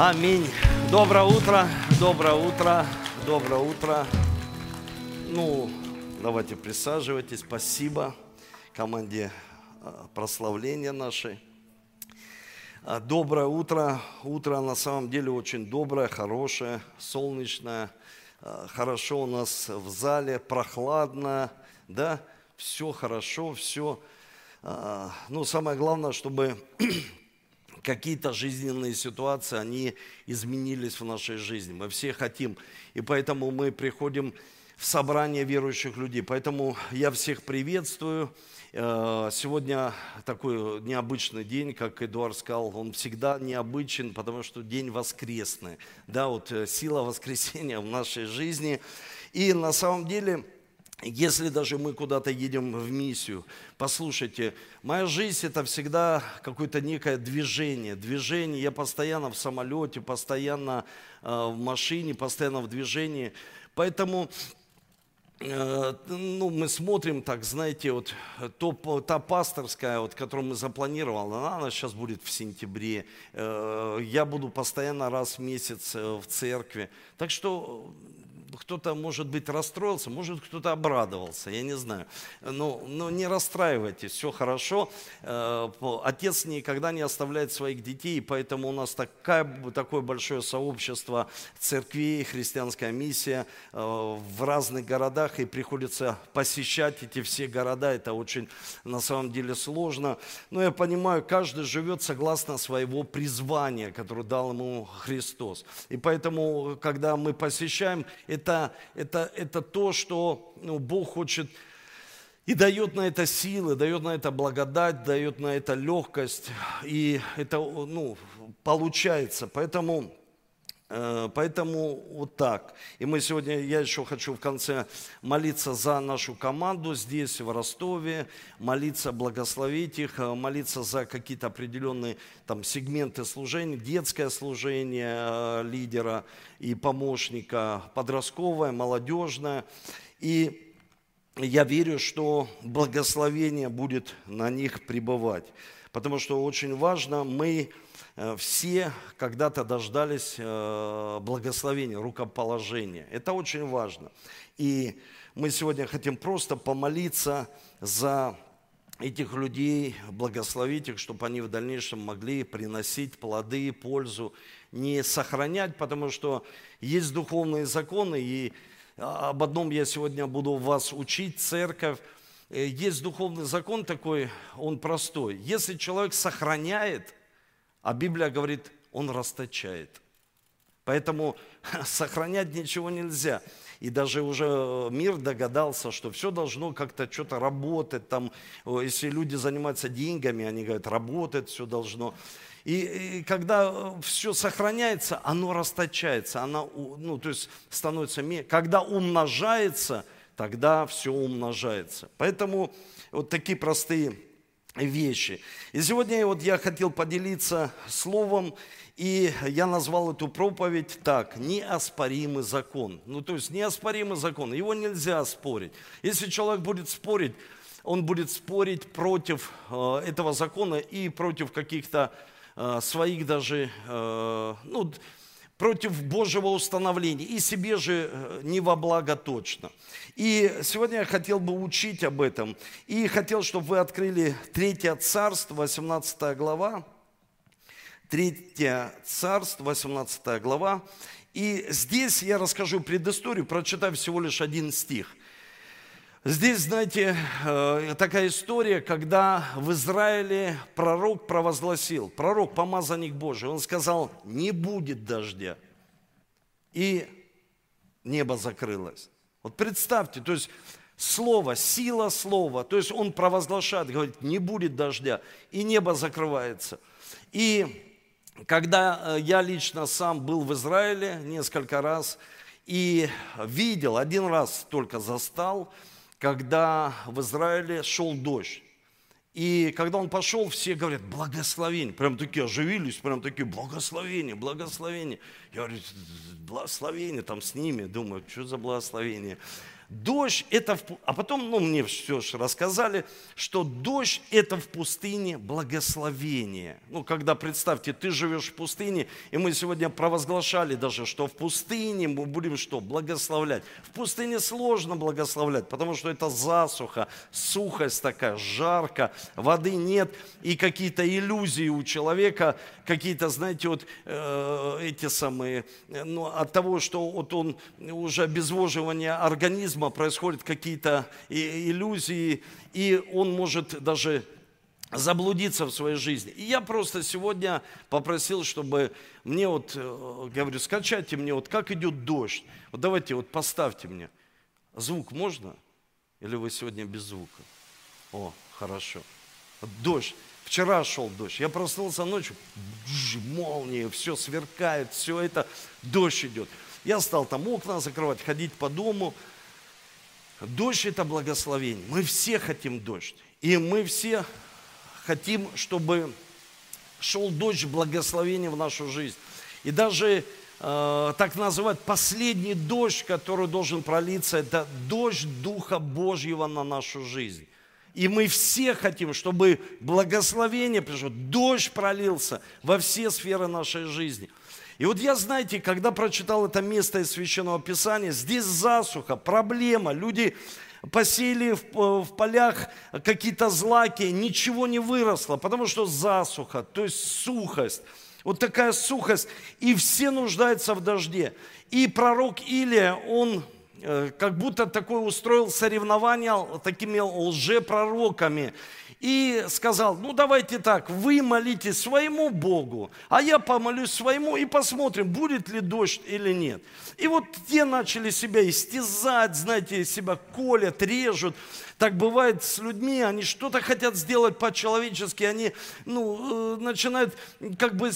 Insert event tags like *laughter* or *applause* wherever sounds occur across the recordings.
Аминь. Доброе утро, доброе утро, доброе утро. Ну, давайте присаживайтесь. Спасибо команде а, прославления нашей. А, доброе утро. Утро на самом деле очень доброе, хорошее, солнечное. А, хорошо у нас в зале, прохладно, да, все хорошо, все. Ну, самое главное, чтобы *clears throat* какие-то жизненные ситуации, они изменились в нашей жизни. Мы все хотим. И поэтому мы приходим в собрание верующих людей. Поэтому я всех приветствую. Э, сегодня такой необычный день, как Эдуард сказал, он всегда необычен, потому что день воскресный. Да, вот э, сила воскресения в нашей жизни. И на самом деле если даже мы куда-то едем в миссию, послушайте, моя жизнь это всегда какое-то некое движение. Движение, я постоянно в самолете, постоянно э, в машине, постоянно в движении. Поэтому э, ну, мы смотрим так, знаете, вот то, та пасторская, вот, которую мы запланировали, она, она сейчас будет в сентябре. Э, я буду постоянно раз в месяц в церкви. Так что кто-то, может быть, расстроился, может, кто-то обрадовался, я не знаю. Но, но не расстраивайтесь, все хорошо. Э, отец никогда не оставляет своих детей, поэтому у нас такая, такое большое сообщество церквей, христианская миссия э, в разных городах, и приходится посещать эти все города. Это очень, на самом деле, сложно. Но я понимаю, каждый живет согласно своего призвания, которое дал ему Христос. И поэтому, когда мы посещаем, это, это то, что ну, Бог хочет и дает на это силы, дает на это благодать, дает на это легкость. И это ну, получается. Поэтому поэтому вот так. И мы сегодня, я еще хочу в конце молиться за нашу команду здесь, в Ростове, молиться, благословить их, э, молиться за какие-то определенные там сегменты служения, детское служение э, лидера и помощника, подростковое, молодежное. И я верю, что благословение будет на них пребывать. Потому что очень важно, мы Э, все когда-то дождались э, благословения, рукоположения. Это очень важно. И мы сегодня хотим просто помолиться за этих людей, благословить их, чтобы они в дальнейшем могли приносить плоды, пользу, не сохранять, потому что есть духовные законы, и об одном я сегодня буду вас учить, церковь. Э, есть духовный закон такой, он простой. Если человек сохраняет а Библия говорит, он расточает. Поэтому *laughs* сохранять ничего нельзя. И даже уже мир догадался, что все должно как-то что-то работать. Там, если люди занимаются деньгами, они говорят, работает, все должно. И, и когда э, все сохраняется, оно расточается, оно, ну, то есть становится... Когда умножается, тогда все умножается. Поэтому вот такие простые вещи. И сегодня вот я хотел поделиться словом, и я назвал эту проповедь так, неоспоримый закон. Ну, то есть неоспоримый закон, его нельзя спорить. Если человек будет спорить, он будет спорить против э, этого закона и против каких-то э, своих даже, э, ну, против Божьего установления, и себе же э, не во благо точно. И сегодня я хотел бы учить об этом, и хотел, чтобы вы открыли 3 Царство, 18 глава, 3 Царство, 18 глава, и здесь я расскажу предысторию, прочитаю всего лишь один стих. Здесь, знаете, э, такая история, когда в Израиле пророк провозгласил, пророк, помазанник Божий, он сказал, не будет дождя. И небо закрылось. Вот представьте, то есть слово, сила слова, то есть он провозглашает, говорит, не будет дождя, и небо закрывается. И когда э, я лично сам был в Израиле несколько раз, и видел, один раз только застал, когда в Израиле шел дождь. И когда он пошел, все говорят, благословение. Прям такие оживились, прям такие, благословение, благословение. Я говорю, благословение там с ними. Думаю, что за благословение? Дождь это, а потом, ну, мне все же рассказали, что дождь это в пустыне благословение. Ну, когда, представьте, ты живешь в пустыне, и мы сегодня провозглашали даже, что в пустыне мы будем что? Благословлять. В пустыне сложно благословлять, потому что это засуха, сухость такая, жарко, воды нет, и какие-то иллюзии у человека, какие-то, знаете, вот э, эти самые, ну, от того, что вот он уже обезвоживание организма, атеизма происходят какие-то иллюзии, и он может даже заблудиться в своей жизни. И я просто сегодня попросил, чтобы мне вот, э, говорю, скачайте мне, вот как идет дождь. Вот давайте вот поставьте мне. Звук можно? Или вы сегодня без звука? О, хорошо. Дождь. Вчера шел дождь. Я проснулся ночью, молнии, все сверкает, все это, дождь идет. Я стал там окна закрывать, ходить по дому, Дождь – это благословение. Мы все хотим дождь. И мы все хотим, чтобы шел дождь благословения в нашу жизнь. И даже э, так называют последний дождь, который должен пролиться, это дождь Духа Божьего на нашу жизнь. И мы все хотим, чтобы благословение пришло, дождь пролился во все сферы нашей жизни – и вот я, знаете, когда прочитал это место из Священного Писания, здесь засуха, проблема, люди посеяли в, в полях какие-то злаки, ничего не выросло, потому что засуха, то есть сухость. Вот такая сухость, и все нуждаются в дожде. И пророк Илия, он э, как будто такое устроил соревнование такими лжепророками и сказал, ну давайте так, вы молитесь своему Богу, а я помолюсь своему и посмотрим, будет ли дождь или нет. И вот те начали себя истязать, знаете, себя колят, режут. Так бывает с людьми, они что-то хотят сделать по-человечески, они ну, э, начинают как бы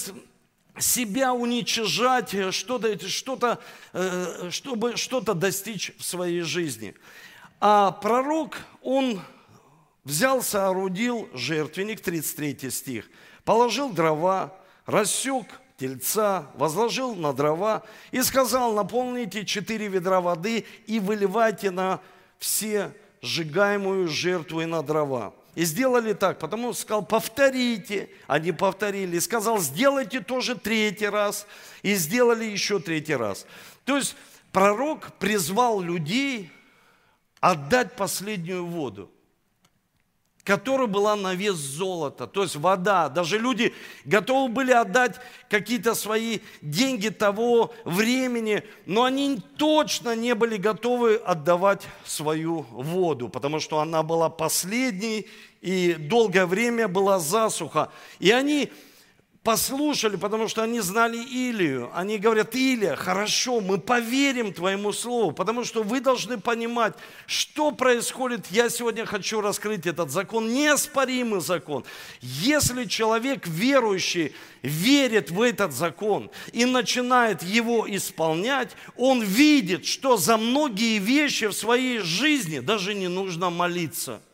себя уничижать, что-то, что-то, э, чтобы что-то достичь в своей жизни. А пророк, он взял, соорудил жертвенник, 33 стих, положил дрова, рассек тельца, возложил на дрова и сказал, наполните четыре ведра воды и выливайте на все сжигаемую жертву и на дрова. И сделали так, потому сказал, повторите. Они повторили. Сказал, сделайте тоже третий раз. И сделали еще третий раз. То есть пророк призвал людей отдать последнюю воду которая была на вес золота, то есть вода. Даже люди готовы были отдать какие-то свои деньги того времени, но они точно не были готовы отдавать свою воду, потому что она была последней, и долгое время была засуха. И они послушали, потому что они знали Илию. Они говорят, Илия, хорошо, мы поверим твоему слову, потому что вы должны понимать, что происходит. Я сегодня хочу раскрыть этот закон, неоспоримый закон. Если человек верующий верит в этот закон и начинает его исполнять, он видит, что за многие вещи в своей жизни даже не нужно молиться –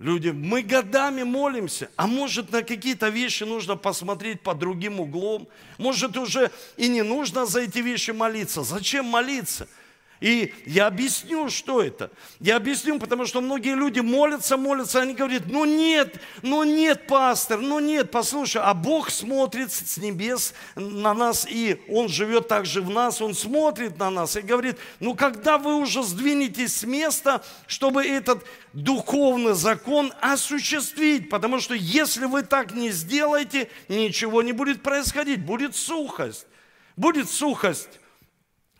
Люди, мы годами молимся, а может на какие-то вещи нужно посмотреть под другим углом. Может уже и не нужно за эти вещи молиться. Зачем молиться? И я объясню, что это. Я объясню, потому что многие люди молятся, молятся, они говорят, ну нет, ну нет, пастор, ну нет, послушай, а Бог смотрит с небес на нас, и Он живет также в нас, Он смотрит на нас и говорит, ну когда вы уже сдвинетесь с места, чтобы этот духовный закон осуществить, потому что если вы так не сделаете, ничего не будет происходить, будет сухость. Будет сухость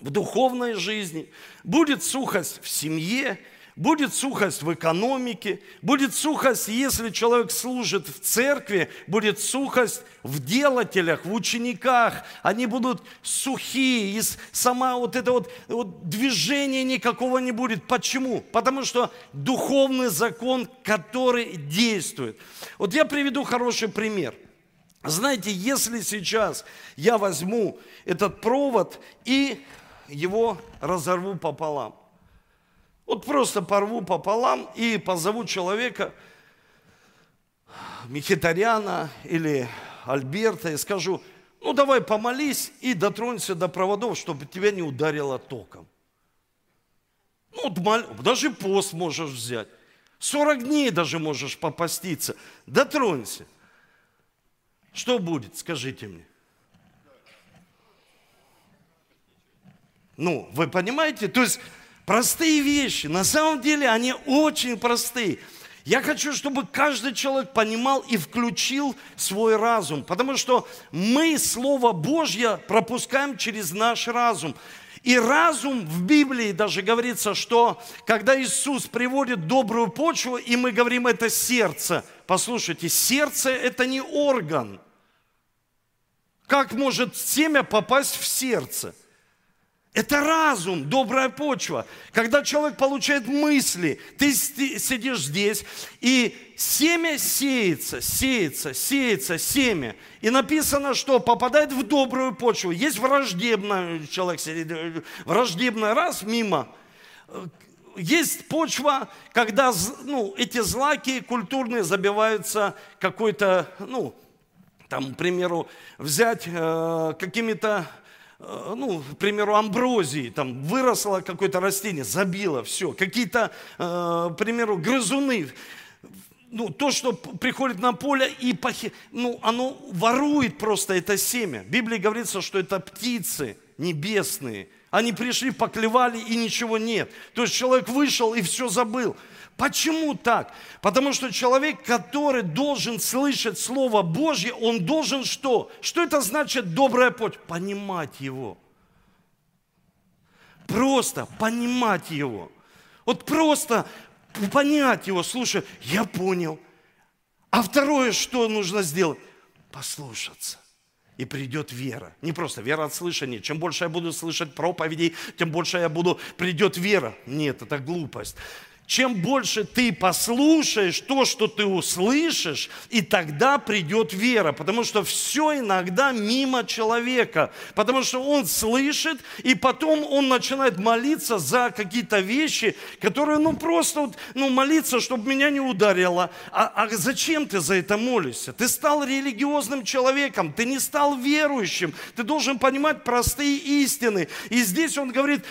в духовной жизни, будет сухость в семье, будет сухость в экономике, будет сухость, если человек служит в церкви, будет сухость в делателях, в учениках, они будут сухие, и сама вот это вот, вот движения никакого не будет. Почему? Потому что духовный закон, который действует. Вот я приведу хороший пример. Знаете, если сейчас я возьму этот провод и его разорву пополам. Вот просто порву пополам и позову человека, Мехитаряна или Альберта, и скажу, Ну, давай помолись и дотронься до проводов, чтобы тебя не ударило током. Ну, даже пост можешь взять. 40 дней даже можешь попаститься. Дотронься. Что будет, скажите мне? Ну, вы понимаете? То есть простые вещи, на самом деле они очень простые. Я хочу, чтобы каждый человек понимал и включил свой разум, потому что мы Слово Божье пропускаем через наш разум. И разум в Библии даже говорится, что когда Иисус приводит добрую почву, и мы говорим это сердце, послушайте, сердце это не орган. Как может семя попасть в сердце? Это разум, добрая почва. Когда человек получает мысли, ты сидишь здесь, и семя сеется, сеется, сеется, семя. И написано, что попадает в добрую почву. Есть враждебный человек, сидит, враждебный раз мимо. Есть почва, когда ну, эти злаки культурные забиваются какой-то, ну, там, к примеру, взять э, какими-то ну, к примеру, амброзии, там выросло какое-то растение, забило, все. Какие-то, э, к примеру, грызуны, ну, то, что приходит на поле и похи... ну, оно ворует просто это семя. В Библии говорится, что это птицы небесные. Они пришли, поклевали и ничего нет. То есть человек вышел и все забыл. Почему так? Потому что человек, который должен слышать Слово Божье, он должен что? Что это значит добрая почва? Понимать его. Просто понимать его. Вот просто понять его. Слушай, я понял. А второе, что нужно сделать? Послушаться и придет вера. Не просто вера от слышания. Чем больше я буду слышать проповедей, тем больше я буду, придет вера. Нет, это глупость чем больше ты послушаешь то, что ты услышишь, и тогда придет вера. Потому что все иногда мимо человека. Потому что он слышит, и потом он начинает молиться за какие-то вещи, которые, ну, просто вот, ну, молиться, чтобы меня не ударило. А, а зачем ты за это молишься? Ты стал религиозным человеком, ты не стал верующим. Ты должен понимать простые истины. И здесь он говорит,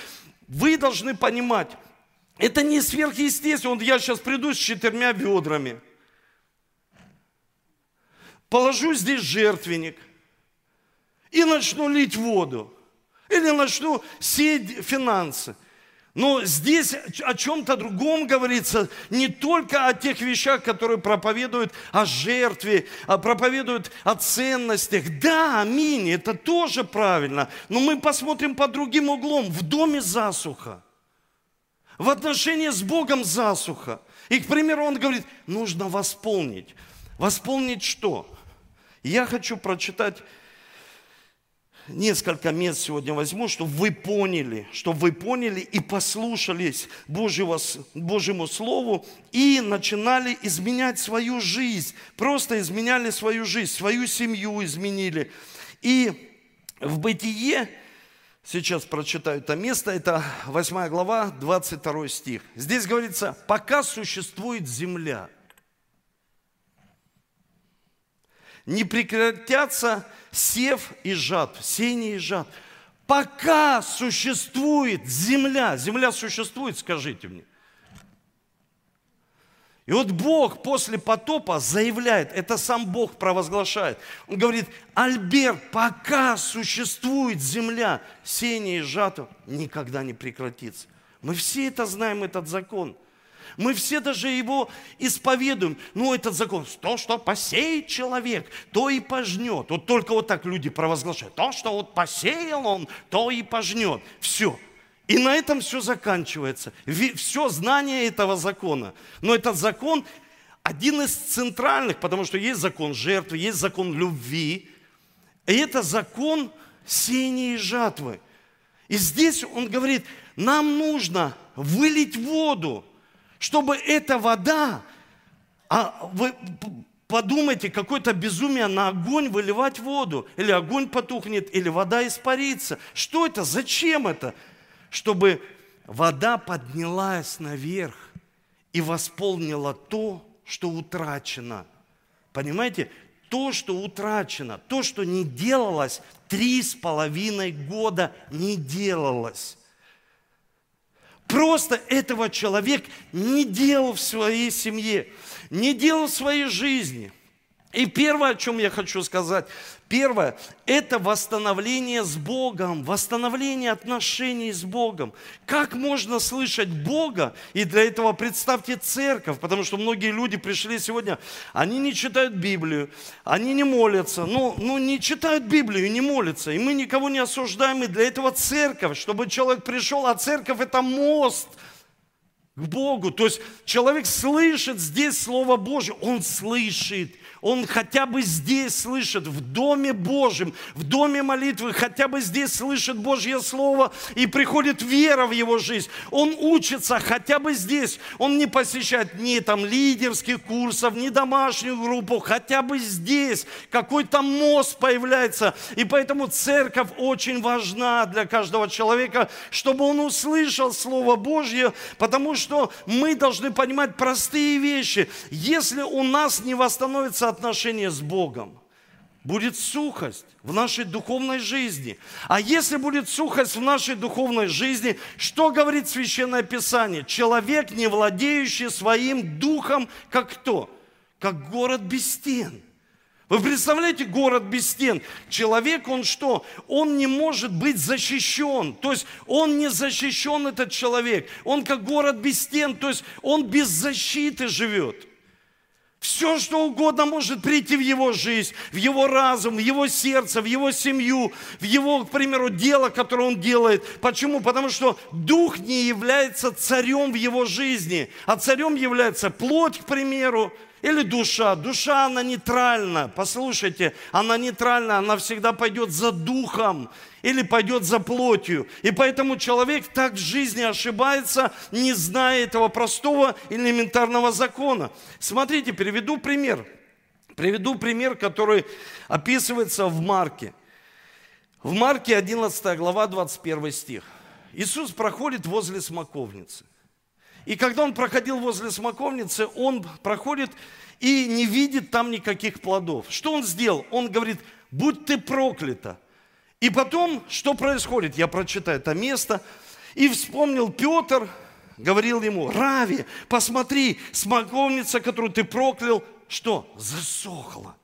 вы должны понимать, это не сверхъестественно. Я сейчас приду с четырьмя ведрами. Положу здесь жертвенник и начну лить воду. Или начну сеять финансы. Но здесь о чем-то другом говорится, не только о тех вещах, которые проповедуют о жертве, а проповедуют о ценностях. Да, аминь, это тоже правильно. Но мы посмотрим под другим углом. В доме засуха в отношении с Богом засуха. И, к примеру, он говорит, нужно восполнить. Восполнить что? Я хочу прочитать несколько мест сегодня возьму, чтобы вы поняли, чтобы вы поняли и послушались Божьего, Божьему Слову и начинали изменять свою жизнь. Просто изменяли свою жизнь, свою семью изменили. И в Бытие Сейчас прочитаю это место, это 8 глава, 22 стих. Здесь говорится, пока существует земля, не прекратятся сев и жатв, сеяние и жатв. Пока существует земля, земля существует, скажите мне, и вот Бог после потопа заявляет, это сам Бог провозглашает. Он говорит, Альберт, пока существует земля, сеяние и жатва никогда не прекратится. Мы все это знаем, этот закон. Мы все даже его исповедуем. Ну, этот закон, то, что посеет человек, то и пожнет. Вот только вот так люди провозглашают. То, что вот посеял он, то и пожнет. Все. И на этом все заканчивается. Все знание этого закона. Но этот закон один из центральных, потому что есть закон жертвы, есть закон любви. И это закон сеяния и жатвы. И здесь он говорит, нам нужно вылить воду, чтобы эта вода, а вы подумайте, какое-то безумие на огонь выливать воду, или огонь потухнет, или вода испарится. Что это? Зачем это? Чтобы вода поднялась наверх и восполнила то, что утрачено. Понимаете? то, что утрачено, то, что не делалось, три с половиной года не делалось. Просто этого человек не делал в своей семье, не делал в своей жизни. И первое, о чем я хочу сказать, Первое – это восстановление с Богом, восстановление отношений с Богом. Как можно слышать Бога? И для этого представьте церковь, потому что многие люди пришли сегодня, они не читают Библию, они не молятся, ну, ну не читают Библию и не молятся. И мы никого не осуждаем, и для этого церковь, чтобы человек пришел, а церковь – это мост к Богу. То есть человек слышит здесь Слово Божье, он слышит – он хотя бы здесь слышит, в Доме Божьем, в Доме молитвы, хотя бы здесь слышит Божье Слово и приходит вера в его жизнь. Он учится хотя бы здесь. Он не посещает ни там лидерских курсов, ни домашнюю группу, хотя бы здесь какой-то мост появляется. И поэтому церковь очень важна для каждого человека, чтобы он услышал Слово Божье, потому что мы должны понимать простые вещи. Если у нас не восстановится отношения с Богом, будет сухость в нашей духовной жизни. А если будет сухость в нашей духовной жизни, что говорит Священное Писание? Человек, не владеющий своим духом, как кто? Как город без стен. Вы представляете город без стен? Человек, он что? Он не может быть защищен. То есть он не защищен, этот человек. Он как город без стен, то есть он без защиты живет. Все, что угодно может прийти в его жизнь, в его разум, в его сердце, в его семью, в его, к примеру, дело, которое он делает. Почему? Потому что дух не является царем в его жизни, а царем является плоть, к примеру, или душа. Душа, она нейтральна. Послушайте, она нейтральна, она всегда пойдет за духом или пойдет за плотью. И поэтому человек так в жизни ошибается, не зная этого простого элементарного закона. Смотрите, приведу пример. Приведу пример, который описывается в Марке. В Марке 11 глава, 21 стих. Иисус проходит возле смоковницы. И когда он проходил возле смоковницы, он проходит и не видит там никаких плодов. Что он сделал? Он говорит, будь ты проклята. И потом, что происходит? Я прочитаю это место. И вспомнил Петр, говорил ему, Рави, посмотри, смоковница, которую ты проклял, что? Засохла.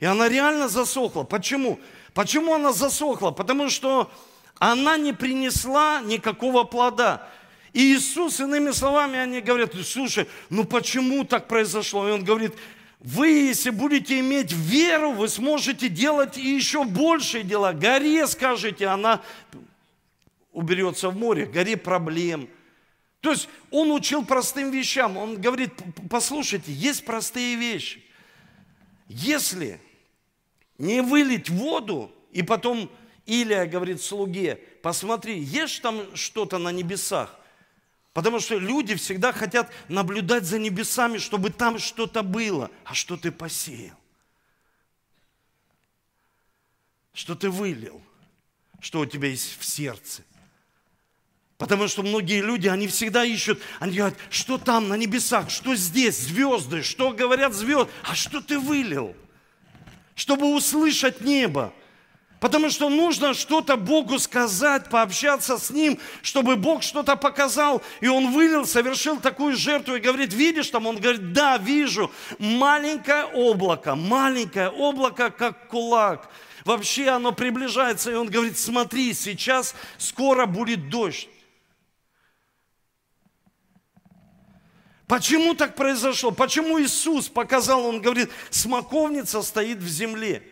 И она реально засохла. Почему? Почему она засохла? Потому что она не принесла никакого плода. И Иисус, иными словами, они говорят, слушай, ну почему так произошло? И он говорит, вы, если будете иметь веру, вы сможете делать и еще большие дела. Горе, скажете, она уберется в море, горе проблем. То есть он учил простым вещам. Он говорит, послушайте, есть простые вещи. Если не вылить воду, и потом Илия говорит слуге, посмотри, ешь там что-то на небесах, Потому что люди всегда хотят наблюдать за небесами, чтобы там что-то было. А что ты посеял? Что ты вылил? Что у тебя есть в сердце? Потому что многие люди, они всегда ищут, они говорят, что там на небесах, что здесь, звезды, что говорят звезды, а что ты вылил? Чтобы услышать небо. Потому что нужно что-то Богу сказать, пообщаться с Ним, чтобы Бог что-то показал. И Он вылил, совершил такую жертву и говорит, видишь там? Он говорит, да, вижу. Маленькое облако, маленькое облако, как кулак. Вообще оно приближается, и он говорит, смотри, сейчас скоро будет дождь. Почему так произошло? Почему Иисус показал, он говорит, смоковница стоит в земле.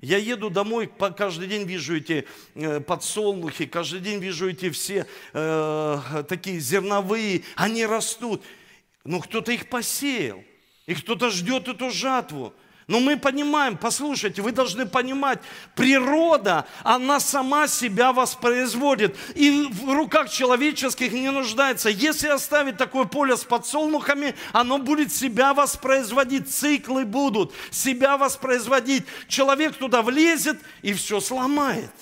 Я еду домой, каждый день вижу эти э, подсолнухи, каждый день вижу эти все э, такие зерновые, они растут. Но кто-то их посеял, и кто-то ждет эту жатву. Но мы понимаем, послушайте, вы должны понимать, природа, она сама себя воспроизводит. И в руках человеческих не нуждается. Если оставить такое поле с подсолнухами, оно будет себя воспроизводить. Циклы будут себя воспроизводить. Человек туда влезет и все сломает.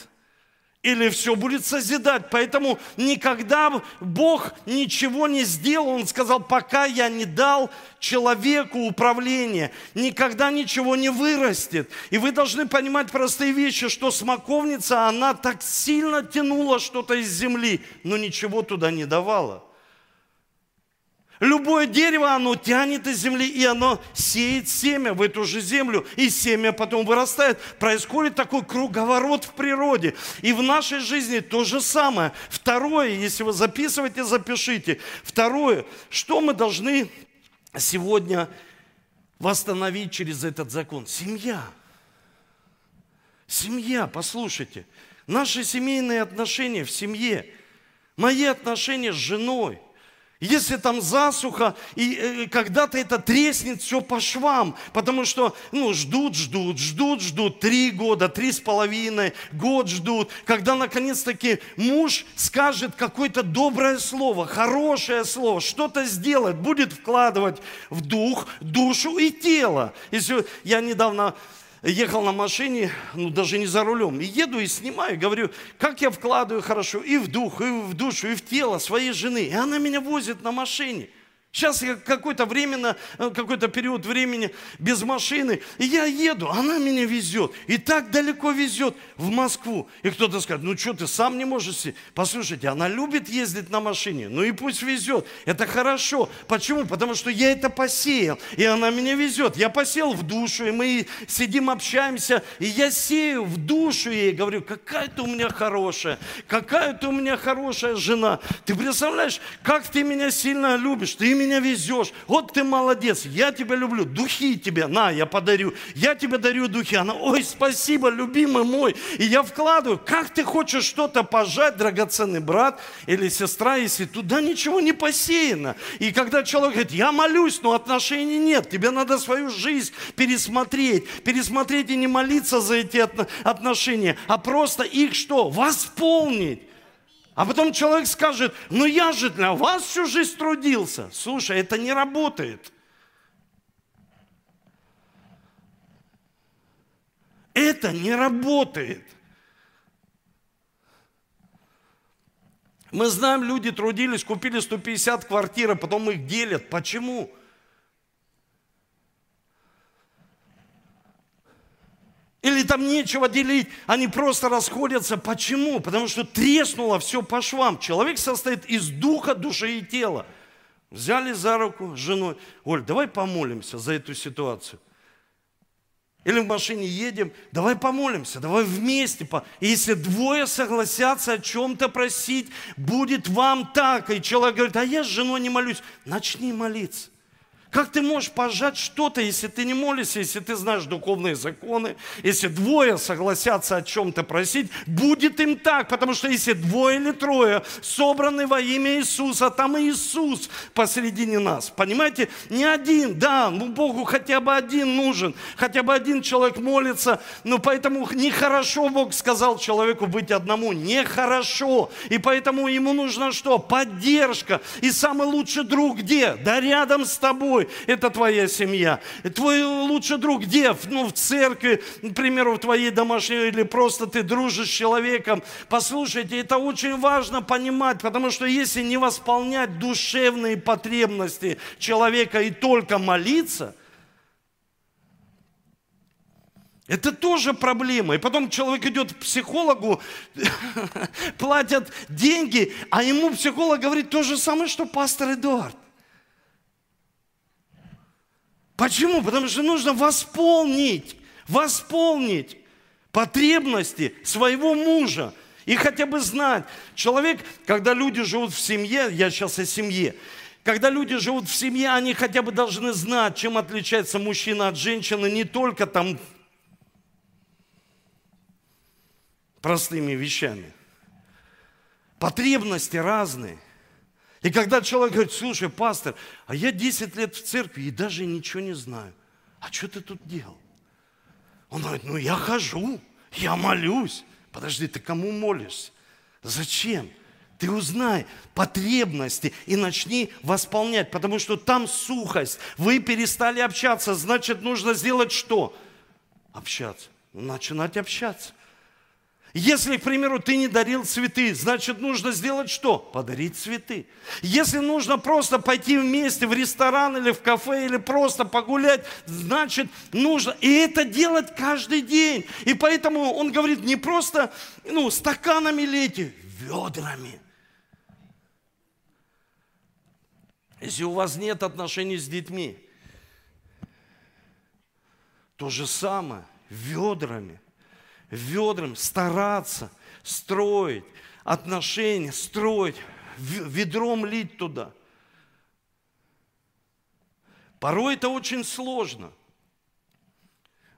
Или все будет созидать. Поэтому никогда Бог ничего не сделал. Он сказал, пока я не дал человеку управление, никогда ничего не вырастет. И вы должны понимать простые вещи, что смоковница, она так сильно тянула что-то из земли, но ничего туда не давала. Любое дерево, оно тянет из земли, и оно сеет семя в эту же землю, и семя потом вырастает. Происходит такой круговорот в природе. И в нашей жизни то же самое. Второе, если вы записываете, запишите. Второе, что мы должны сегодня восстановить через этот закон? Семья. Семья, послушайте. Наши семейные отношения в семье. Мои отношения с женой – если там засуха, и э, когда-то это треснет все по швам, потому что ну, ждут, ждут, ждут, ждут, три года, три с половиной, год ждут, когда наконец-таки муж скажет какое-то доброе слово, хорошее слово, что-то сделает, будет вкладывать в дух, душу и тело. Если я недавно ехал на машине, ну даже не за рулем, и еду и снимаю, говорю, как я вкладываю хорошо и в дух, и в душу, и в тело своей жены. И она меня возит на машине. Сейчас я какой-то временно, э, какой-то период времени без машины, и я еду, она меня везет, и так далеко везет в Москву. И кто-то скажет, ну что ты сам не можешь сесть? Послушайте, она любит ездить на машине, ну и пусть везет, это хорошо. Почему? Потому что я это посеял, и она меня везет. Я посеял в душу, и мы сидим, общаемся, и я сею в душу ей, говорю, какая ты у меня хорошая, какая ты у меня хорошая жена. Ты представляешь, как ты меня сильно любишь, ты меня меня везешь. Вот ты молодец, я тебя люблю. Духи тебе, на, я подарю. Я тебе дарю духи. Она, ой, спасибо, любимый мой. И я вкладываю. Как ты хочешь что-то пожать, драгоценный брат или сестра, если туда ничего не посеяно. И когда человек говорит, я молюсь, но отношений нет. Тебе надо свою жизнь пересмотреть. Пересмотреть и не молиться за эти отношения, а просто их что? Восполнить. А потом человек скажет, ну я же для вас всю жизнь трудился. Слушай, это не работает. Это не работает. Мы знаем, люди трудились, купили 150 квартир, а потом их делят. Почему? Почему? Или там нечего делить, они просто расходятся. Почему? Потому что треснуло все по швам. Человек состоит из духа, души и тела. Взяли за руку с женой. Оль, давай помолимся за эту ситуацию. Или в машине едем, давай помолимся, давай вместе. И если двое согласятся о чем-то просить, будет вам так. И человек говорит, а я с женой не молюсь. Начни молиться. Как ты можешь пожать что-то, если ты не молишься, если ты знаешь духовные законы, если двое согласятся о чем-то просить, будет им так, потому что если двое или трое собраны во имя Иисуса, там и Иисус посредине нас. Понимаете? Не один, да, ну Богу хотя бы один нужен, хотя бы один человек молится, но поэтому нехорошо Бог сказал человеку быть одному, нехорошо. И поэтому ему нужно что? Поддержка. И самый лучший друг где? Да рядом с тобой это твоя семья. Твой лучший друг где? Ну, в церкви, к примеру, в твоей домашней, или просто ты дружишь с человеком. Послушайте, это очень важно понимать, потому что если не восполнять душевные потребности человека и только молиться – это тоже проблема. И потом человек идет к психологу, *laughs* платят деньги, а ему психолог говорит то же самое, что пастор Эдуард. Почему? Потому что нужно восполнить, восполнить потребности своего мужа. И хотя бы знать, человек, когда люди живут в семье, я сейчас о семье, когда люди живут в семье, они хотя бы должны знать, чем отличается мужчина от женщины, не только там простыми вещами. Потребности разные. И когда человек говорит, слушай, пастор, а я 10 лет в церкви и даже ничего не знаю. А что ты тут делал? Он говорит, ну я хожу, я молюсь. Подожди, ты кому молишься? Зачем? Ты узнай потребности и начни восполнять, потому что там сухость. Вы перестали общаться, значит, нужно сделать что? Общаться. Начинать общаться. Если, к примеру, ты не дарил цветы, значит, нужно сделать что? Подарить цветы. Если нужно просто пойти вместе в ресторан или в кафе, или просто погулять, значит, нужно. И это делать каждый день. И поэтому он говорит, не просто ну, стаканами лейте, ведрами. Если у вас нет отношений с детьми, то же самое, ведрами – ведром стараться, строить отношения, строить, ведром лить туда. Порой это очень сложно,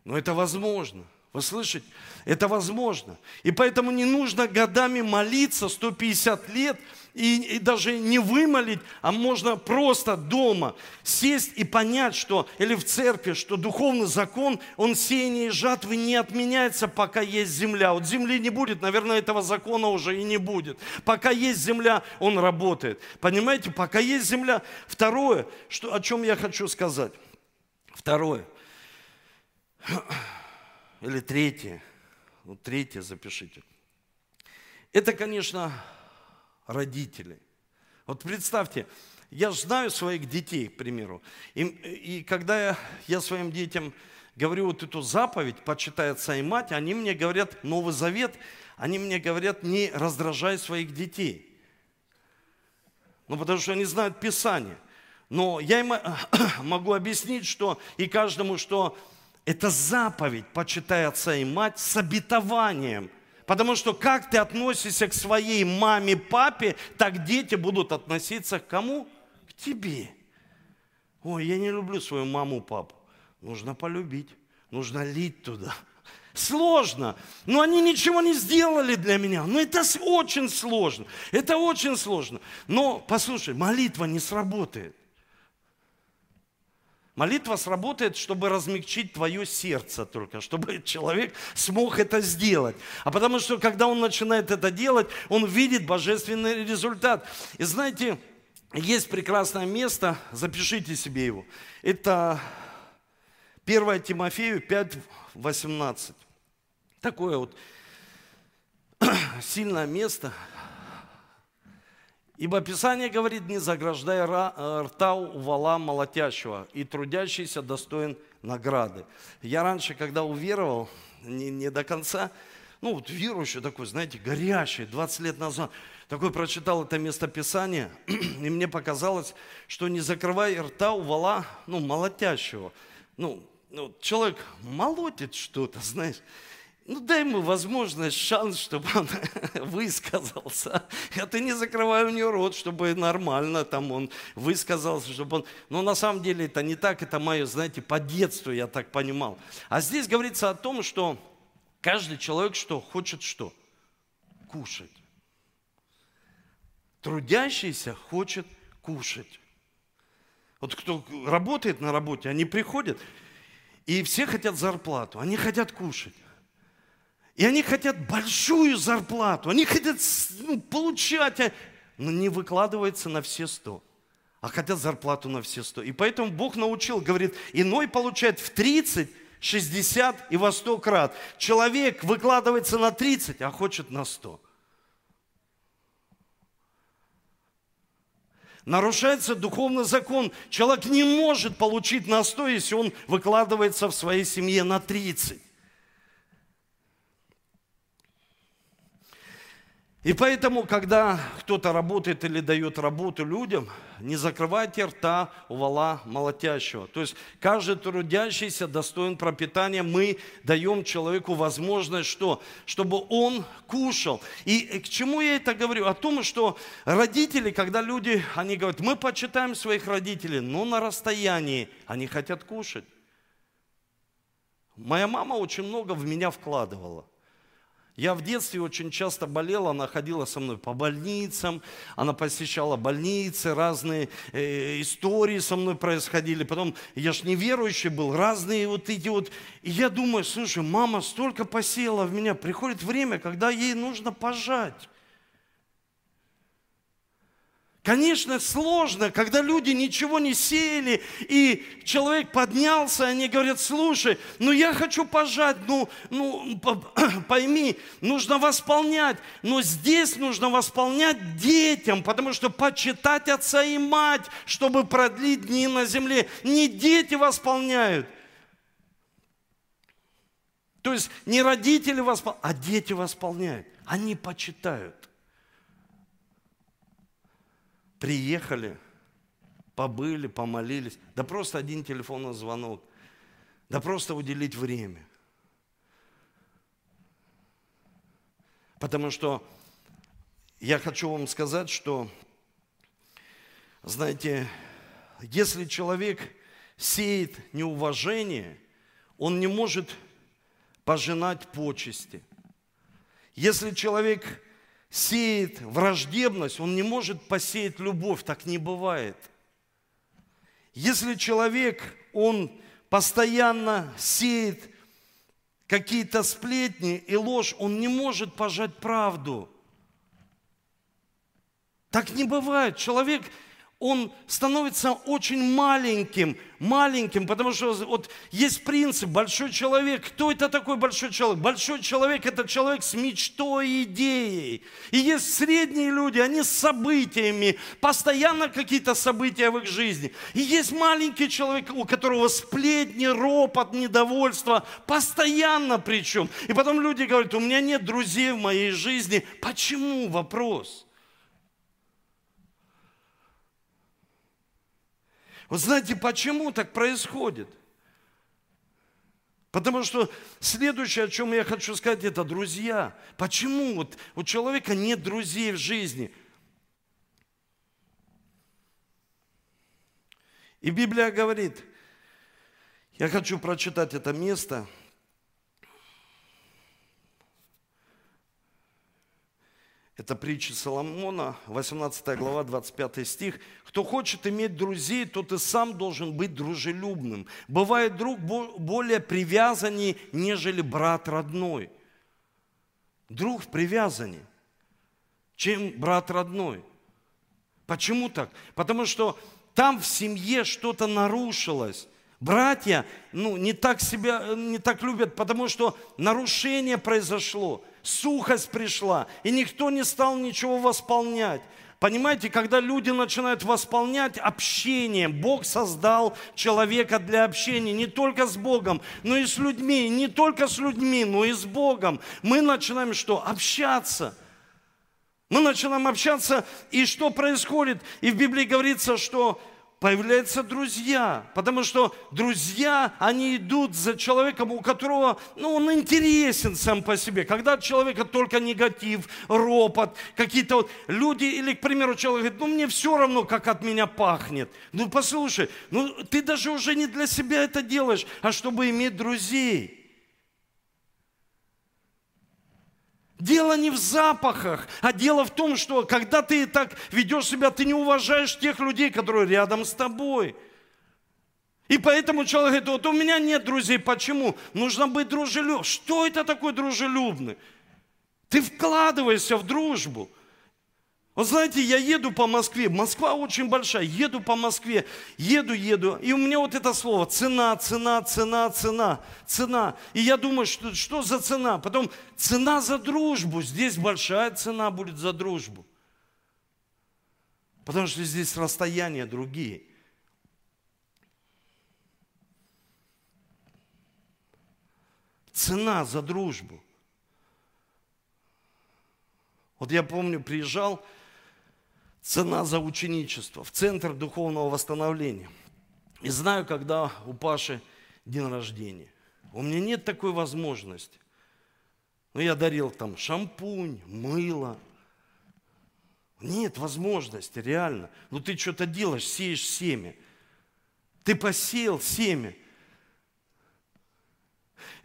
но это возможно. Вы слышите? Это возможно. И поэтому не нужно годами молиться 150 лет – и, и даже не вымолить, а можно просто дома сесть и понять, что, или в церкви, что духовный закон, он сеяние и жатвы не отменяется, пока есть земля. Вот земли не будет, наверное, этого закона уже и не будет. Пока есть земля, он работает. Понимаете, пока есть земля. Второе, что, о чем я хочу сказать. Второе. Или третье. Ну, третье запишите. Это, конечно, родителей. Вот представьте, я знаю своих детей, к примеру, и, и когда я, я своим детям говорю вот эту заповедь, почитай отца и мать, они мне говорят, Новый Завет, они мне говорят, не раздражай своих детей. Ну, потому что они знают Писание. Но я им *clears throat* могу объяснить, что и каждому, что это заповедь, почитай отца и мать, с обетованием – Потому что как ты относишься к своей маме, папе, так дети будут относиться к кому? К тебе. Ой, я не люблю свою маму, папу. Нужно полюбить, нужно лить туда. Сложно, но они ничего не сделали для меня. Но это очень сложно, это очень сложно. Но, послушай, молитва не сработает. Молитва сработает, чтобы размягчить твое сердце только, *laughs* чтобы человек смог это сделать. А потому что, когда он начинает это делать, он видит божественный результат. И знаете, есть прекрасное место, запишите себе его. Это 1 Тимофею 5, 18. Такое вот *clears throat* сильное место, Ибо Писание говорит, не заграждай э, рта у вала молотящего, и трудящийся достоин награды. Я раньше, когда уверовал, не, не до конца, ну вот верующий такой, знаете, горящий, 20 лет назад, такой прочитал это местописание, *clears throat* и мне показалось, что не закрывай рта у вала, ну, молотящего. Ну, ну человек молотит что-то, *laughs* знаешь, ну, дай ему возможность, шанс, чтобы он *laughs* высказался. Я ты не закрывай у него рот, чтобы нормально там он высказался, чтобы он... Но на самом деле это не так, это мое, знаете, по детству я так понимал. А здесь говорится о том, что каждый человек что? Хочет что? Кушать. Трудящийся хочет кушать. Вот кто работает на работе, они приходят, и все хотят зарплату, они хотят кушать. И они хотят большую зарплату, они хотят ну, получать, а, но не выкладывается на все сто, а хотят зарплату на все сто. И поэтому Бог научил, говорит, иной получает в 30, 60 и во 100 крат. Человек выкладывается на 30, а хочет на 100. Нарушается духовный закон. Человек не может получить на 100, если он выкладывается в своей семье на 30. И поэтому, когда кто-то работает или дает работу людям, не закрывайте рта у вала молотящего. То есть каждый трудящийся достоин пропитания. Мы даем человеку возможность что? Чтобы он кушал. И к чему я это говорю? О том, что родители, когда люди, они говорят, мы почитаем своих родителей, но на расстоянии они хотят кушать. Моя мама очень много в меня вкладывала – я в детстве очень часто болела, она ходила со мной по больницам, она посещала больницы, разные э, истории со мной происходили. Потом, я ж неверующий был, разные вот эти вот. И я думаю, слушай, мама столько посеяла в меня, приходит время, когда ей нужно пожать. Конечно, сложно, когда люди ничего не сеяли, и человек поднялся, они говорят, слушай, ну я хочу пожать, ну, ну *clears throat* пойми, нужно восполнять, но здесь нужно восполнять детям, потому что почитать отца и мать, чтобы продлить дни на земле. Не дети восполняют, то есть не родители восполняют, а дети восполняют. Они почитают приехали, побыли, помолились. Да просто один телефонный звонок. Да просто уделить время. Потому что я хочу вам сказать, что, знаете, если человек сеет неуважение, он не может пожинать почести. Если человек сеет враждебность, он не может посеять любовь, так не бывает. Если человек, он постоянно сеет какие-то сплетни и ложь, он не может пожать правду. Так не бывает. Человек он становится очень маленьким, маленьким, потому что вот есть принцип, большой человек. Кто это такой большой человек? Большой человек – это человек с мечтой и идеей. И есть средние люди, они с событиями, постоянно какие-то события в их жизни. И есть маленький человек, у которого сплетни, ропот, недовольство, постоянно причем. И потом люди говорят, у меня нет друзей в моей жизни. Почему? Вопрос – Вы знаете, почему так происходит? Потому что следующее, о чем я хочу сказать, это друзья. Почему вот у человека нет друзей в жизни? И Библия говорит, я хочу прочитать это место – Это притча Соломона, 18 глава, 25 стих. «Кто хочет иметь друзей, тот и сам должен быть дружелюбным. Бывает друг более привязанней, нежели брат родной». Друг в чем брат родной. Почему так? Потому что там в семье что-то нарушилось. Братья ну, не, так себя, не так любят, потому что нарушение произошло – сухость пришла, и никто не стал ничего восполнять. Понимаете, когда люди начинают восполнять общение, Бог создал человека для общения не только с Богом, но и с людьми, не только с людьми, но и с Богом. Мы начинаем что? Общаться. Мы начинаем общаться, и что происходит? И в Библии говорится, что появляются друзья, потому что друзья, они идут за человеком, у которого, ну, он интересен сам по себе. Когда от человека только негатив, ропот, какие-то вот люди, или, к примеру, человек говорит, ну, мне все равно, как от меня пахнет. Ну, послушай, ну, ты даже уже не для себя это делаешь, а чтобы иметь друзей. Дело не в запахах, а дело в том, что когда ты так ведешь себя, ты не уважаешь тех людей, которые рядом с тобой. И поэтому человек говорит, вот у меня нет друзей. Почему? Нужно быть дружелюбным. Что это такое дружелюбный? Ты вкладываешься в дружбу. Вот знаете, я еду по Москве, Москва очень большая, еду по Москве, еду, еду, и у меня вот это слово цена, цена, цена, цена, цена. И я думаю, что, что за цена? Потом цена за дружбу, здесь большая цена будет за дружбу. Потому что здесь расстояния другие. Цена за дружбу. Вот я помню, приезжал, цена за ученичество, в Центр духовного восстановления. И знаю, когда у Паши день рождения. У меня нет такой возможности. Но я дарил там шампунь, мыло. Нет возможности, реально. Ну ты что-то делаешь, сеешь семя. Ты посеял семя –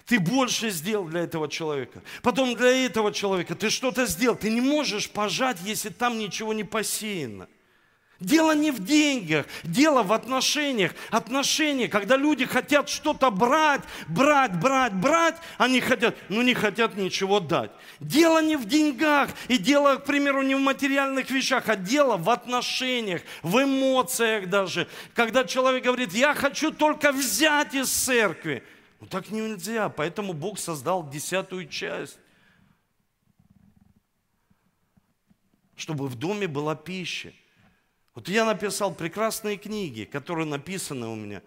ты больше сделал для этого человека. Потом для этого человека ты что-то сделал. Ты не можешь пожать, если там ничего не посеяно. Дело не в деньгах, дело в отношениях. Отношения, когда люди хотят что-то брать, брать, брать, брать, они хотят, но не хотят ничего дать. Дело не в деньгах, и дело, к примеру, не в материальных вещах, а дело в отношениях, в эмоциях даже. Когда человек говорит, я хочу только взять из церкви. Ну так нельзя, поэтому Бог создал десятую часть. Чтобы в доме была пища. Вот я написал прекрасные книги, которые написаны у меня.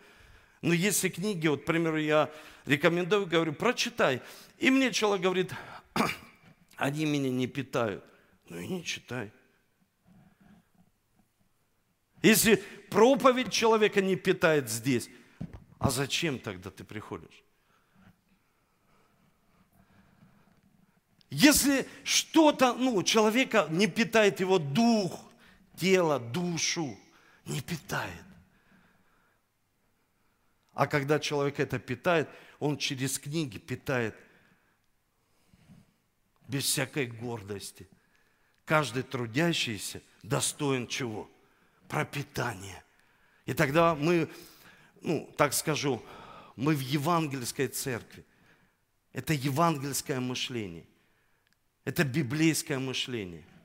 Но если книги, вот, к примеру, я рекомендую, говорю, прочитай. И мне человек говорит, *clears throat* они меня не питают. Ну и не читай. Если проповедь человека не питает здесь, а зачем тогда ты приходишь? Если что-то, ну, человека не питает его дух, тело, душу не питает. А когда человек это питает, он через книги питает без всякой гордости. Каждый трудящийся достоин чего? Пропитания. И тогда мы, ну, так скажу, мы в евангельской церкви. Это евангельское мышление. Это библейское мышление –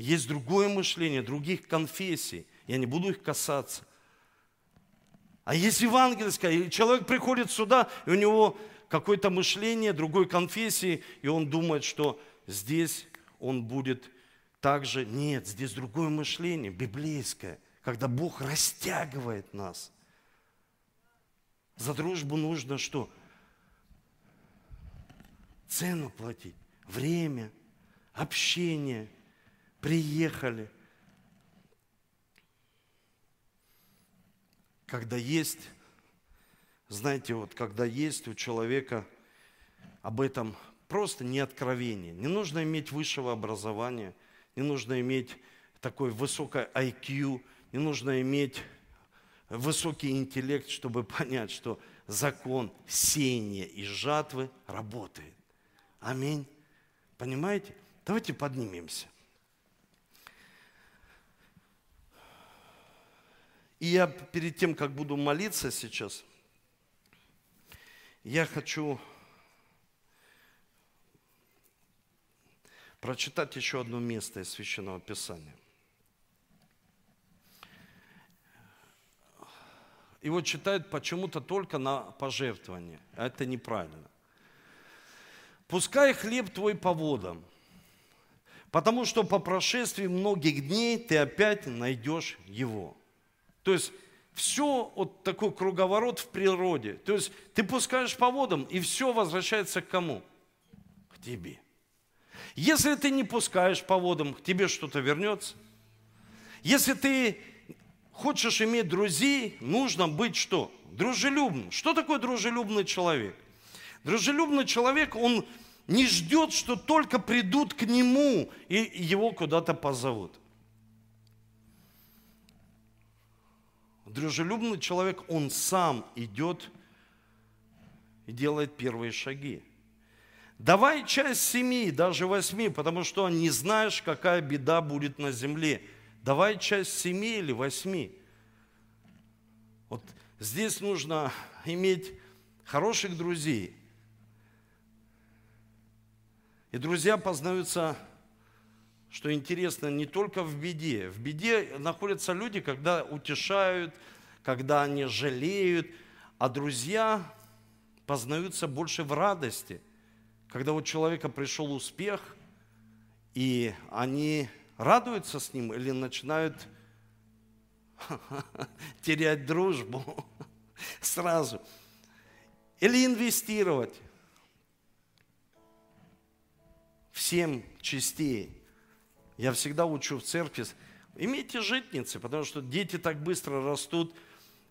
есть другое мышление, других конфессий. Я не буду их касаться. А есть евангельское, и человек приходит сюда, и у него какое-то мышление другой конфессии, и он думает, что здесь он будет также. Нет, здесь другое мышление, библейское, когда Бог растягивает нас. За дружбу нужно что? Цену платить, время, общение – приехали. Когда есть, знаете, вот когда есть у человека об этом просто не откровение. Не нужно иметь высшего образования, не нужно иметь такой высокое IQ, не нужно иметь высокий интеллект, чтобы *laughs* понять, что закон сеяния и жатвы работает. Аминь. Понимаете? Давайте поднимемся. И я перед тем, как буду молиться сейчас, я хочу прочитать еще одно место из Священного Писания. Его читают почему-то только на пожертвование, это неправильно. Пускай хлеб твой по водам, потому что по прошествии многих дней ты опять найдешь его. То есть все вот такой круговорот в природе. То есть ты пускаешь по водам, и все возвращается к кому? К тебе. Если ты не пускаешь по водам, к тебе что-то вернется. Если ты хочешь иметь друзей, нужно быть что? Дружелюбным. Что такое дружелюбный человек? Дружелюбный человек, он не ждет, что только придут к нему и его куда-то позовут. Дружелюбный человек, он сам идет и делает первые шаги. Давай часть семи, даже восьми, потому что не знаешь, какая беда будет на земле. Давай часть семи или восьми. Вот здесь нужно иметь хороших друзей. И друзья познаются что интересно, не только в беде. В беде находятся люди, когда утешают, когда они жалеют, а друзья познаются больше в радости. Когда у человека пришел успех, и они радуются с ним или начинают *laughs* терять дружбу *laughs* сразу. Или инвестировать в семь частей я всегда учу в церкви, имейте житницы, потому что дети так быстро растут,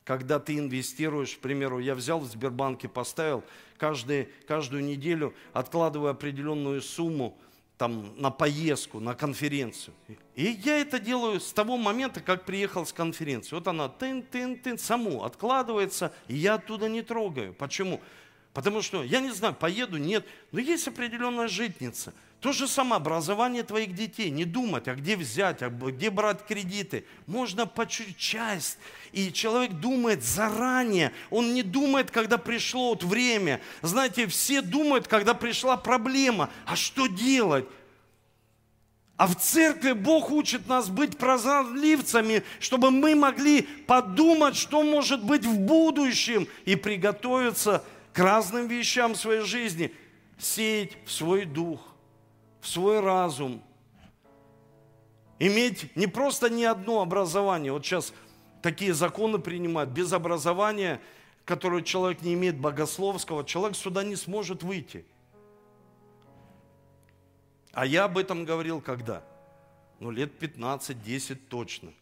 когда ты инвестируешь, к примеру, я взял в Сбербанке, поставил, каждый, каждую неделю откладываю определенную сумму там, на поездку, на конференцию. И я это делаю с того момента, как приехал с конференции. Вот она тын-тын-тын, саму откладывается, и я оттуда не трогаю. Почему? Потому что, я не знаю, поеду, нет, но есть определенная житница. То же самое образование твоих детей. Не думать, а где взять, а где брать кредиты. Можно по часть. И человек думает заранее. Он не думает, когда пришло вот время. Знаете, все думают, когда пришла проблема. А что делать? А в церкви Бог учит нас быть прозорливцами, чтобы мы могли подумать, что может быть в будущем и приготовиться к разным вещам в своей жизни. Сеять в свой дух, в свой разум. Иметь не просто не одно образование. Вот сейчас такие законы принимают. Без образования, которое человек не имеет богословского, человек сюда не сможет выйти. А я об этом говорил когда? Ну, лет 15-10 точно.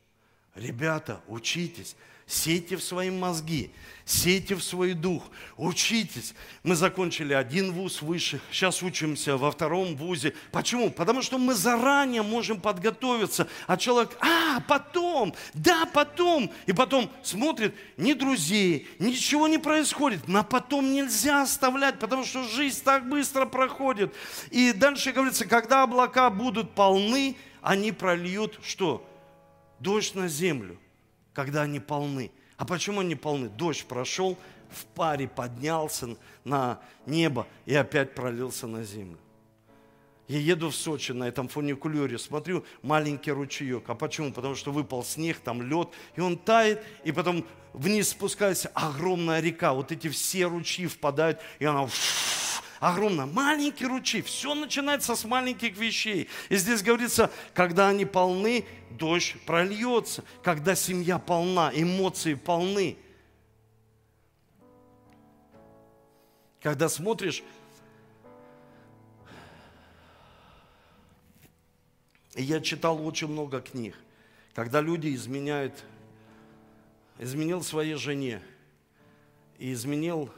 Ребята, учитесь. Сейте в свои мозги, сейте в свой дух, учитесь. Мы закончили один вуз выше, сейчас учимся во втором вузе. Почему? Потому что мы заранее можем подготовиться, а человек, а, потом, да, потом. И потом смотрит, ни друзей, ничего не происходит. На потом нельзя оставлять, потому что жизнь так быстро проходит. И дальше говорится, когда облака будут полны, они прольют что? Дождь на землю когда они полны. А почему они полны? Дождь прошел, в паре поднялся на небо и опять пролился на землю. Я еду в Сочи на этом фуникулере, смотрю, маленький ручеек. А почему? Потому что выпал снег, там лед, и он тает, и потом вниз спускается огромная река. Вот эти все ручьи впадают, и она огромно. Маленький ручей. Все начинается с маленьких вещей. И здесь говорится, когда они полны, дождь прольется. Когда семья полна, эмоции полны. Когда смотришь, я читал очень много книг, когда люди изменяют, изменил своей жене, и изменил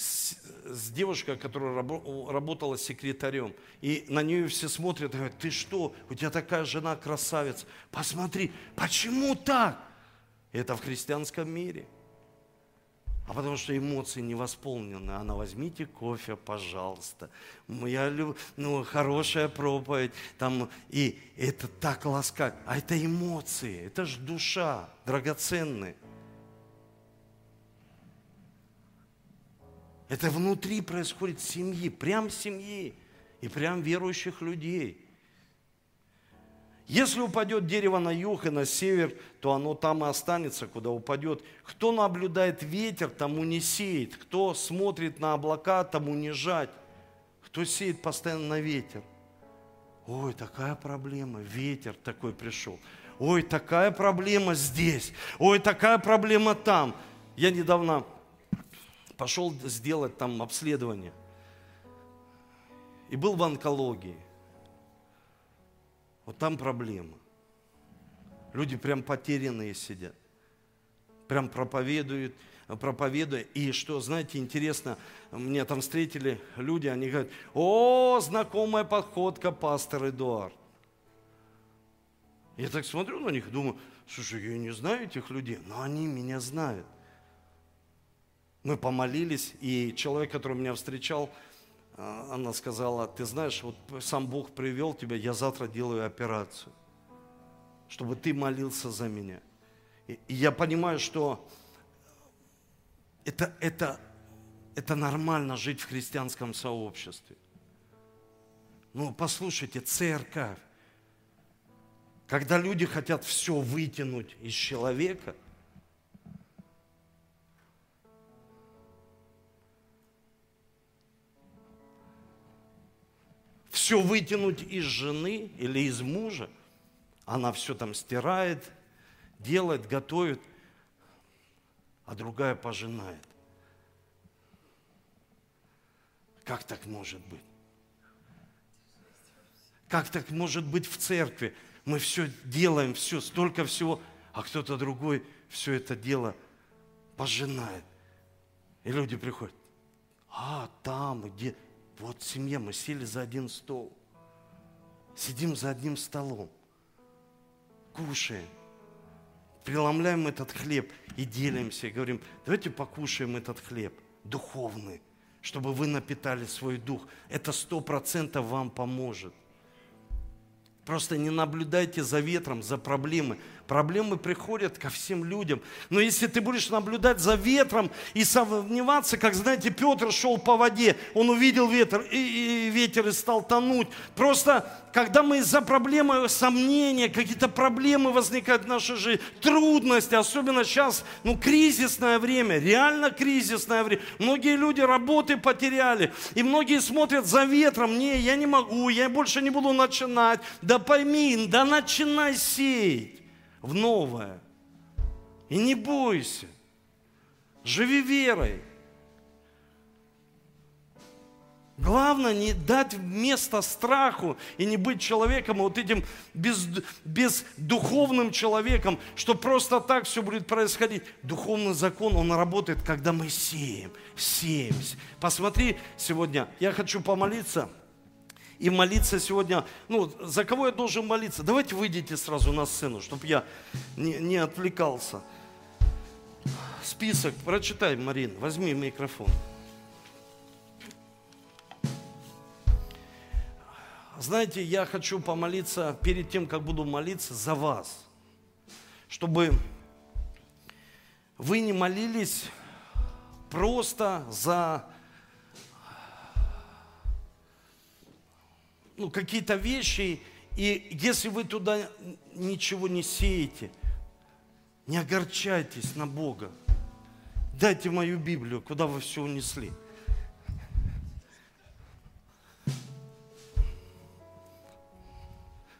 с, с девушкой, которая рабо, работала секретарем. И на нее все смотрят и говорят, ты что, у тебя такая жена красавица. Посмотри, почему так? Это в христианском мире. А потому что эмоции не восполнены. Она возьмите кофе, пожалуйста. Я люблю, ну, хорошая проповедь. Там, и это так ласкает. А это эмоции, это же душа драгоценная. Это внутри происходит семьи, прям семьи и прям верующих людей. Если упадет дерево на юг и на север, то оно там и останется, куда упадет. Кто наблюдает ветер, тому не сеет. Кто смотрит на облака, тому не жать. Кто сеет постоянно на ветер. Ой, такая проблема, ветер такой пришел. Ой, такая проблема здесь. Ой, такая проблема там. Я недавно пошел сделать там обследование. И был в онкологии. Вот там проблема. Люди прям потерянные сидят. Прям проповедуют, проповедуя. И что, знаете, интересно, мне там встретили люди, они говорят, о, знакомая подходка, пастор Эдуард. Я так смотрю на них, думаю, слушай, я не знаю этих людей, но они меня знают. Мы помолились, и человек, который меня встречал, а, она сказала, ты знаешь, вот сам Бог привел тебя, я завтра делаю операцию, чтобы ты молился за меня. И, и я понимаю, что это, это, это нормально жить в христианском сообществе. Ну, послушайте, церковь, когда люди хотят все вытянуть из человека – все вытянуть из жены или из мужа. Она все там стирает, делает, готовит, а другая пожинает. Как так может быть? Как так может быть в церкви? Мы все делаем, все, столько всего, а кто-то другой все это дело пожинает. И люди приходят, а там, где, вот семья, мы сели за один стол. Сидим за одним столом. Кушаем. Преломляем этот хлеб и делимся. И говорим, давайте покушаем этот хлеб. духовный, чтобы вы напитали свой дух. Это сто процентов вам поможет. Просто не наблюдайте за ветром, за проблемой. Проблемы приходят ко всем людям. Но если ты будешь наблюдать за ветром и сомневаться, как, знаете, Петр шел по воде, он увидел ветер, и, и ветер и стал тонуть. Просто, когда мы из-за проблемы сомнения, какие-то проблемы возникают в нашей жизни, трудности, особенно сейчас, ну, кризисное время, реально кризисное время. Многие люди работы потеряли, и многие смотрят за ветром, не, я не могу, я больше не буду начинать. Да пойми, да начинай сеять в новое. И не бойся. Живи верой. Главное не дать место страху и не быть человеком, вот этим без, бездуховным человеком, что просто так все будет происходить. Духовный закон, он работает, когда мы сеем, сеем. Посмотри сегодня, я хочу помолиться – и молиться сегодня. Ну, за кого я должен молиться? Давайте выйдите сразу на сцену, чтобы я не, не отвлекался. Список прочитай, Марин, возьми микрофон. Знаете, я хочу помолиться перед тем, как буду молиться за вас, чтобы вы не молились просто за ну, какие-то вещи, и если вы туда ничего не сеете, не огорчайтесь на Бога. Дайте мою Библию, куда вы все унесли.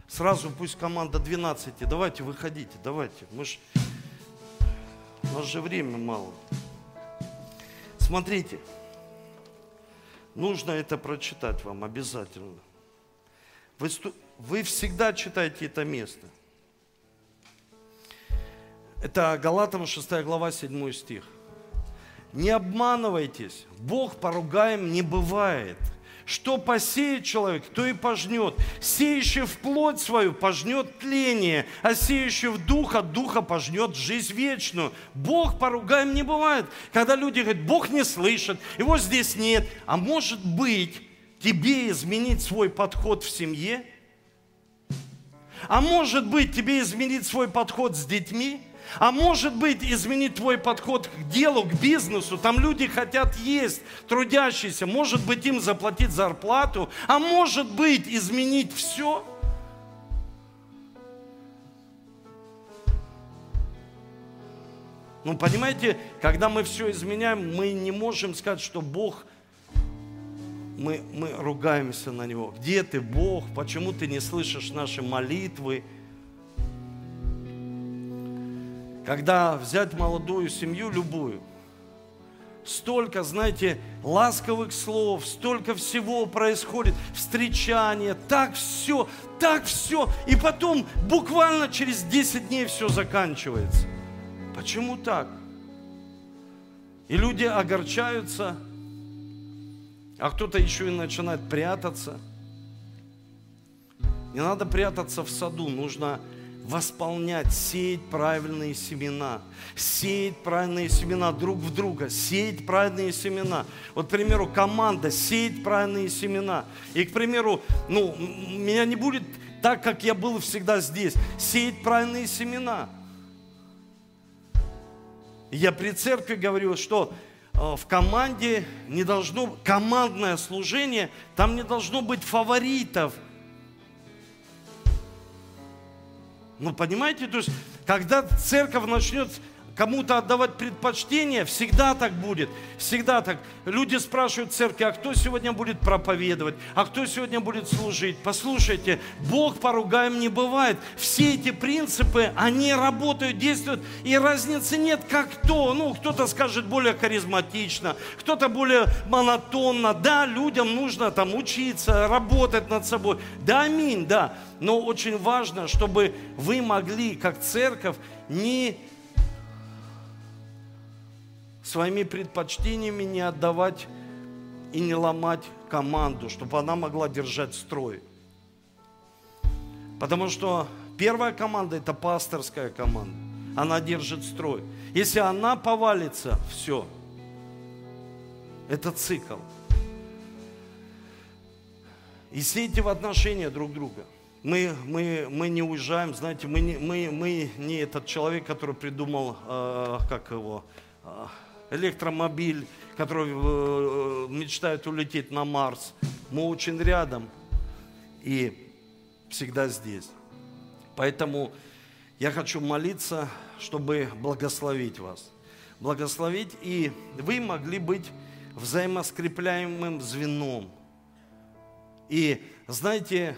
Сразу пусть команда 12, давайте выходите, давайте. Мы ж, у нас же время мало. Смотрите, нужно это прочитать вам обязательно. Вы, вы всегда читаете это место. Это Галатам 6 глава 7 стих. Не обманывайтесь, Бог поругаем не бывает. Что посеет человек, то и пожнет. Сеющий в плоть свою пожнет тление, а сеющий в дух от духа пожнет жизнь вечную. Бог поругаем не бывает. Когда люди говорят, Бог не слышит, его здесь нет. А может быть, тебе изменить свой подход в семье? А может быть, тебе изменить свой подход с детьми? А может быть, изменить твой подход к делу, к бизнесу. Там люди хотят есть, трудящиеся. Может быть, им заплатить зарплату. А может быть, изменить все. Ну, понимаете, когда мы все изменяем, мы не можем сказать, что Бог мы, мы ругаемся на Него. Где ты, Бог? Почему ты не слышишь наши молитвы? Когда взять молодую семью, любую, столько, знаете, ласковых слов, столько всего происходит, встречания, так все, так все. И потом буквально через 10 дней все заканчивается. Почему так? И люди огорчаются – а кто-то еще и начинает прятаться. Не надо прятаться в саду, нужно восполнять, сеять правильные семена, сеять правильные семена друг в друга, сеять правильные семена. Вот, к примеру, команда сеять правильные семена. И, к примеру, ну, меня не будет так, как я был всегда здесь, сеять правильные семена. Я при церкви говорю, что в команде не должно, командное служение, там не должно быть фаворитов. Ну, понимаете, то есть, когда церковь начнет кому-то отдавать предпочтение, всегда так будет, всегда так. Люди спрашивают в церкви, а кто сегодня будет проповедовать, а кто сегодня будет служить. Послушайте, Бог поругаем не бывает. Все эти принципы, они работают, действуют, и разницы нет, как кто. Ну, кто-то скажет более харизматично, кто-то более монотонно. Да, людям нужно там учиться, работать над собой. Да, аминь, да. Но очень важно, чтобы вы могли, как церковь, не своими предпочтениями не отдавать и не ломать команду, чтобы она могла держать строй. Потому что первая команда – это пасторская команда. Она держит строй. Если она повалится, все. Это цикл. И сейте в отношения друг друга. Мы, мы, мы не уезжаем, знаете, мы не, мы, мы не этот человек, который придумал, э, как его, э, электромобиль, который э, мечтает улететь на Марс. Мы очень рядом и всегда здесь. Поэтому я хочу молиться, чтобы благословить вас. Благословить, и вы могли быть взаимоскрепляемым звеном – и знаете,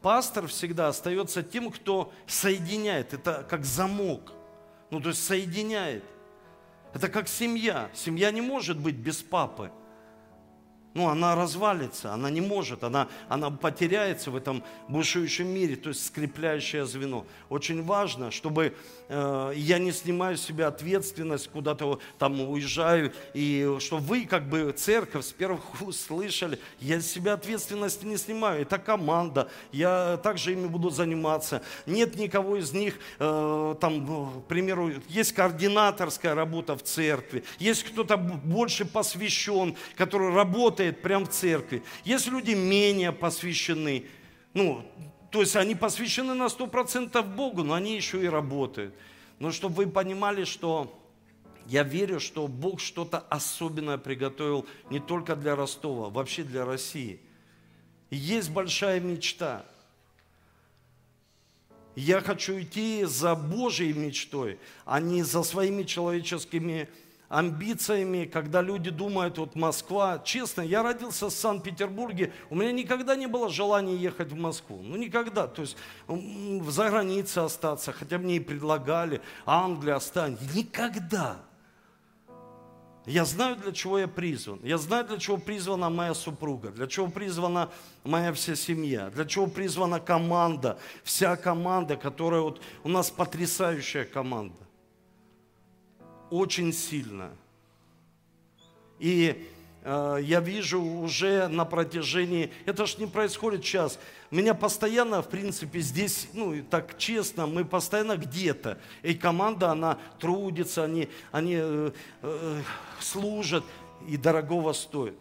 пастор всегда остается тем, кто соединяет. Это как замок. Ну, то есть соединяет. Это как семья. Семья не может быть без папы ну, она развалится, она не может, она, она потеряется в этом бушующем мире, то есть скрепляющее звено. Очень важно, чтобы э, я не снимаю с себя ответственность, куда-то там уезжаю, и что вы, как бы, церковь, с первых *laughs* уст слышали, я с себя ответственности не снимаю, это команда, я также ими буду заниматься. Нет никого из них, э, там, к примеру, есть координаторская работа в церкви, есть кто-то больше посвящен, который работает работает прямо в церкви. Есть люди менее посвящены, ну, то есть они посвящены на 100% Богу, но они еще и работают. Но чтобы вы понимали, что я верю, что Бог что-то особенное приготовил не только для Ростова, вообще для России. Есть большая мечта. Я хочу идти за Божьей мечтой, а не за своими человеческими мечтами амбициями, когда люди думают, вот Москва. Честно, я родился в Санкт-Петербурге, у меня никогда не было желания ехать в Москву. Ну, никогда. То есть за границей остаться, хотя мне и предлагали, Англия, остань. Никогда. Я знаю, для чего я призван. Я знаю, для чего призвана моя супруга, для чего призвана моя вся семья, для чего призвана команда, вся команда, которая вот у нас потрясающая команда очень сильно. И э, я вижу уже на протяжении, это ж не происходит сейчас, меня постоянно, в принципе, здесь, ну, так честно, мы постоянно где-то. И команда, она трудится, они, они э, э, служат, и дорогого стоит.